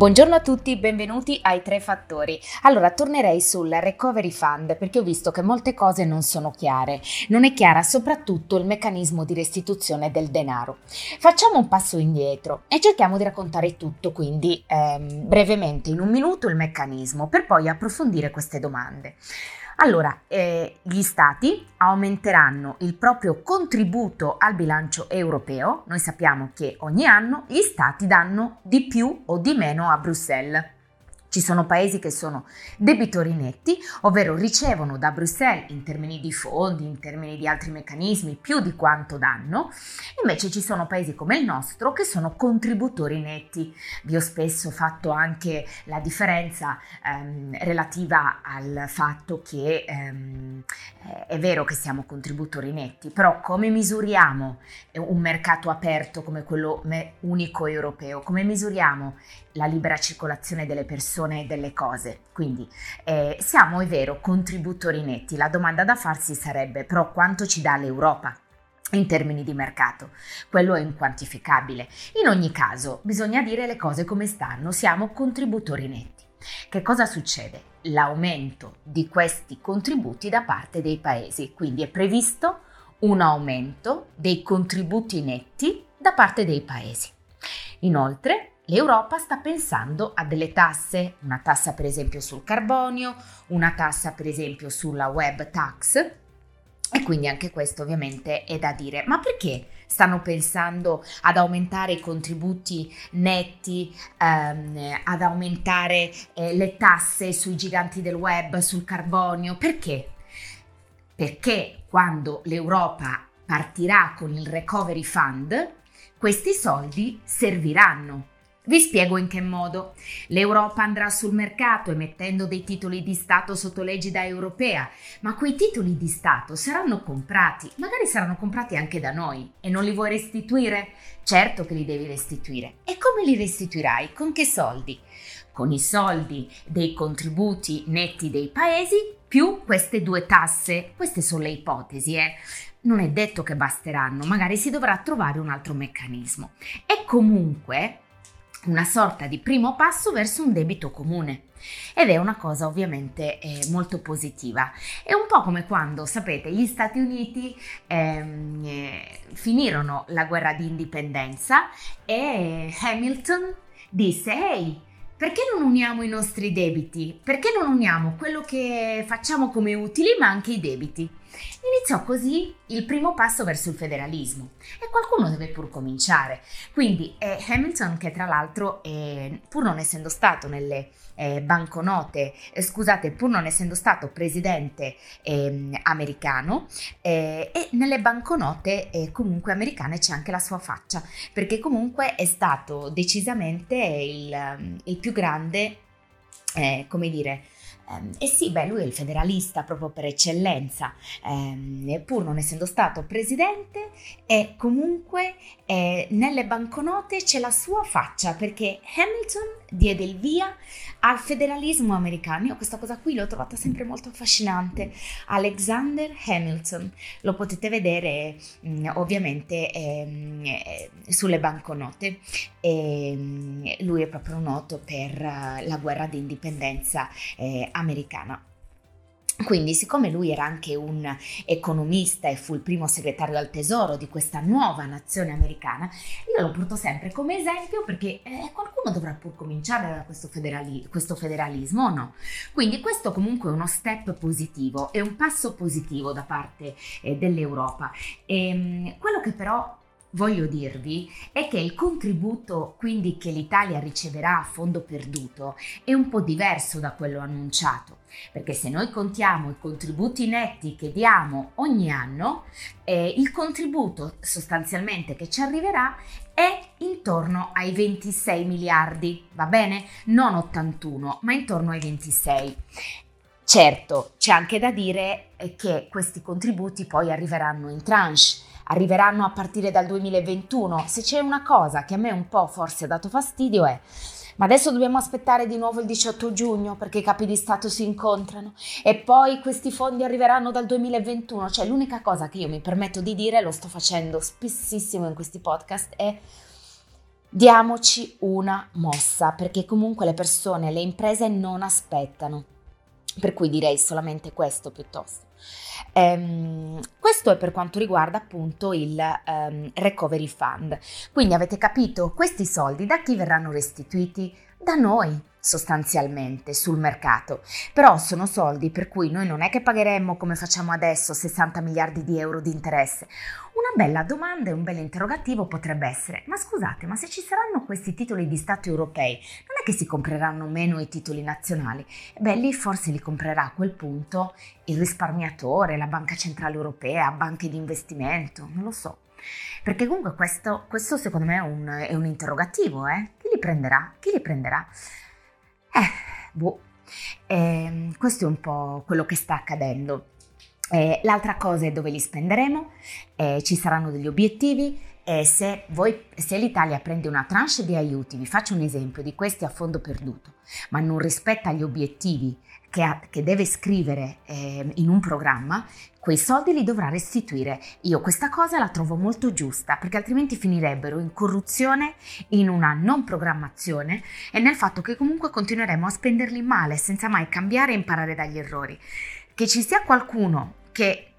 Buongiorno a tutti, benvenuti ai tre fattori. Allora, tornerei sul Recovery Fund perché ho visto che molte cose non sono chiare. Non è chiara soprattutto il meccanismo di restituzione del denaro. Facciamo un passo indietro e cerchiamo di raccontare tutto, quindi ehm, brevemente in un minuto il meccanismo per poi approfondire queste domande. Allora, eh, gli stati aumenteranno il proprio contributo al bilancio europeo. Noi sappiamo che ogni anno gli stati danno di più o di meno a Bruxelles. Ci sono paesi che sono debitori netti, ovvero ricevono da Bruxelles in termini di fondi, in termini di altri meccanismi, più di quanto danno, invece ci sono paesi come il nostro che sono contributori netti. Vi ho spesso fatto anche la differenza ehm, relativa al fatto che ehm, è vero che siamo contributori netti, però come misuriamo un mercato aperto come quello unico europeo? Come misuriamo la libera circolazione delle persone e delle cose. Quindi eh, siamo, è vero, contributori netti. La domanda da farsi sarebbe però quanto ci dà l'Europa? in termini di mercato. Quello è inquantificabile. In ogni caso, bisogna dire le cose come stanno, siamo contributori netti. Che cosa succede? L'aumento di questi contributi da parte dei paesi, quindi è previsto un aumento dei contributi netti da parte dei paesi. Inoltre, L'Europa sta pensando a delle tasse, una tassa per esempio sul carbonio, una tassa per esempio sulla web tax e quindi anche questo ovviamente è da dire. Ma perché stanno pensando ad aumentare i contributi netti, ehm, ad aumentare eh, le tasse sui giganti del web, sul carbonio? Perché? Perché quando l'Europa partirà con il Recovery Fund, questi soldi serviranno vi spiego in che modo. L'Europa andrà sul mercato emettendo dei titoli di Stato sotto legida europea, ma quei titoli di Stato saranno comprati, magari saranno comprati anche da noi e non li vuoi restituire? Certo che li devi restituire. E come li restituirai? Con che soldi? Con i soldi dei contributi netti dei paesi più queste due tasse. Queste sono le ipotesi, eh non è detto che basteranno, magari si dovrà trovare un altro meccanismo. E comunque una sorta di primo passo verso un debito comune. Ed è una cosa ovviamente eh, molto positiva. È un po' come quando, sapete, gli Stati Uniti ehm, eh, finirono la guerra di indipendenza e Hamilton disse, ehi, perché non uniamo i nostri debiti? Perché non uniamo quello che facciamo come utili ma anche i debiti? Iniziò così il primo passo verso il federalismo e qualcuno deve pur cominciare. Quindi eh, Hamilton, che tra l'altro, eh, pur non essendo stato nelle eh, banconote, eh, scusate, pur non essendo stato presidente ehm, americano, eh, e nelle banconote eh, comunque americane c'è anche la sua faccia, perché comunque è stato decisamente il, il più grande, come dire, e sì, beh, lui è il federalista proprio per eccellenza, um, pur non essendo stato presidente, e comunque eh, nelle banconote c'è la sua faccia perché Hamilton diede il via al federalismo americano. Io questa cosa qui l'ho trovata sempre molto affascinante. Alexander Hamilton, lo potete vedere mh, mm, ovviamente ehm, eh, sulle banconote. E, ehm, lui è proprio noto per uh, la guerra di indipendenza eh, americana. Quindi, siccome lui era anche un economista e fu il primo segretario al tesoro di questa nuova nazione americana, io lo porto sempre come esempio perché eh, qualcuno dovrà pur cominciare da questo, federali- questo federalismo o no? Quindi questo comunque è uno step positivo, è un passo positivo da parte eh, dell'Europa. E, ehm, quello che però voglio dirvi è che il contributo quindi che l'Italia riceverà a fondo perduto è un po' diverso da quello annunciato, perché se noi contiamo i contributi netti che diamo ogni anno, eh, il contributo sostanzialmente che ci arriverà è intorno ai 26 miliardi, va bene? Non 81, ma intorno ai 26. Certo, c'è anche da dire che questi contributi poi arriveranno in tranche arriveranno a partire dal 2021. Se c'è una cosa che a me un po' forse ha dato fastidio è Ma adesso dobbiamo aspettare di nuovo il 18 giugno perché i capi di Stato si incontrano e poi questi fondi arriveranno dal 2021. Cioè l'unica cosa che io mi permetto di dire, lo sto facendo spessissimo in questi podcast, è diamoci una mossa perché comunque le persone, le imprese non aspettano. Per cui direi solamente questo piuttosto. Um, questo è per quanto riguarda appunto il um, recovery fund. Quindi avete capito, questi soldi da chi verranno restituiti? Da noi sostanzialmente sul mercato, però sono soldi per cui noi non è che pagheremmo come facciamo adesso 60 miliardi di euro di interesse. Una bella domanda e un bel interrogativo potrebbe essere, ma scusate, ma se ci saranno questi titoli di Stato europei, non è che si compreranno meno i titoli nazionali? Beh, lì forse li comprerà a quel punto il risparmiatore, la Banca Centrale Europea, banche di investimento, non lo so. Perché comunque questo, questo secondo me è un, è un interrogativo, eh? Li prenderà? Chi li prenderà? Eh, boh. Eh, questo è un po' quello che sta accadendo. Eh, l'altra cosa è dove li spenderemo, eh, ci saranno degli obiettivi e se, voi, se l'Italia prende una tranche di aiuti, vi faccio un esempio di questi a fondo perduto, ma non rispetta gli obiettivi che, ha, che deve scrivere eh, in un programma, quei soldi li dovrà restituire. Io questa cosa la trovo molto giusta perché altrimenti finirebbero in corruzione, in una non programmazione e nel fatto che comunque continueremo a spenderli male senza mai cambiare e imparare dagli errori. Che ci sia qualcuno che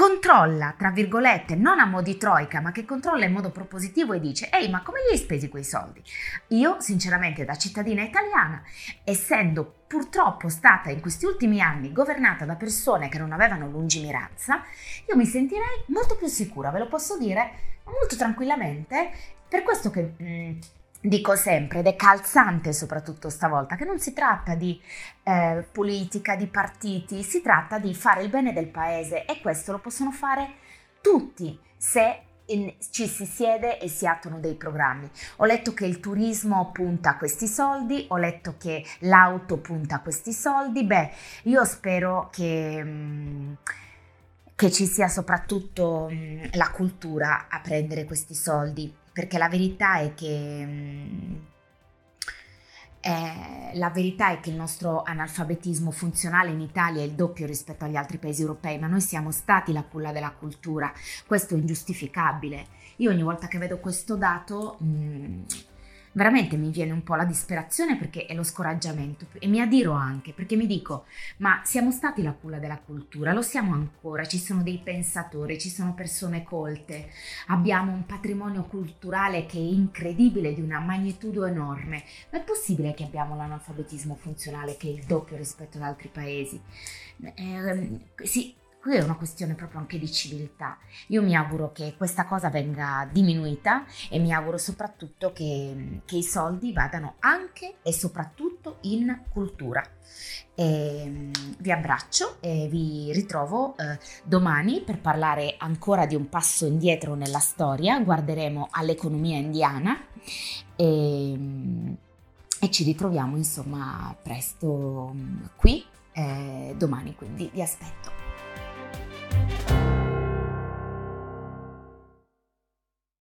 controlla, tra virgolette, non a mo' di troica, ma che controlla in modo propositivo e dice, ehi, ma come li hai spesi quei soldi? Io, sinceramente, da cittadina italiana, essendo purtroppo stata in questi ultimi anni governata da persone che non avevano lungimiranza, io mi sentirei molto più sicura, ve lo posso dire molto tranquillamente, per questo che... Mh, dico sempre, ed è calzante soprattutto stavolta, che non si tratta di eh, politica, di partiti, si tratta di fare il bene del paese e questo lo possono fare tutti se in, ci si siede e si attuano dei programmi. Ho letto che il turismo punta a questi soldi, ho letto che l'auto punta a questi soldi, beh, io spero che... Mh, che ci sia soprattutto mh, la cultura a prendere questi soldi perché la verità è che mm, eh, la verità è che il nostro analfabetismo funzionale in Italia è il doppio rispetto agli altri paesi europei, ma noi siamo stati la culla della cultura, questo è ingiustificabile. Io ogni volta che vedo questo dato mh, mm, veramente mi viene un po' la disperazione perché è lo scoraggiamento e mi adiro anche perché mi dico ma siamo stati la culla della cultura, lo siamo ancora, ci sono dei pensatori, ci sono persone colte, abbiamo un patrimonio culturale che è incredibile di una magnitudo enorme, ma è possibile che abbiamo l'analfabetismo funzionale che è il doppio rispetto ad altri paesi? Eh, sì, Qui è una questione proprio anche di civiltà. Io mi auguro che questa cosa venga diminuita e mi auguro soprattutto che, che i soldi vadano anche e soprattutto in cultura. E, mm, vi abbraccio e vi ritrovo eh, domani per parlare ancora di un passo indietro nella storia. Guarderemo all'economia indiana e, mm, e ci ritroviamo insomma presto mm, qui eh, domani, quindi vi aspetto. Thank you.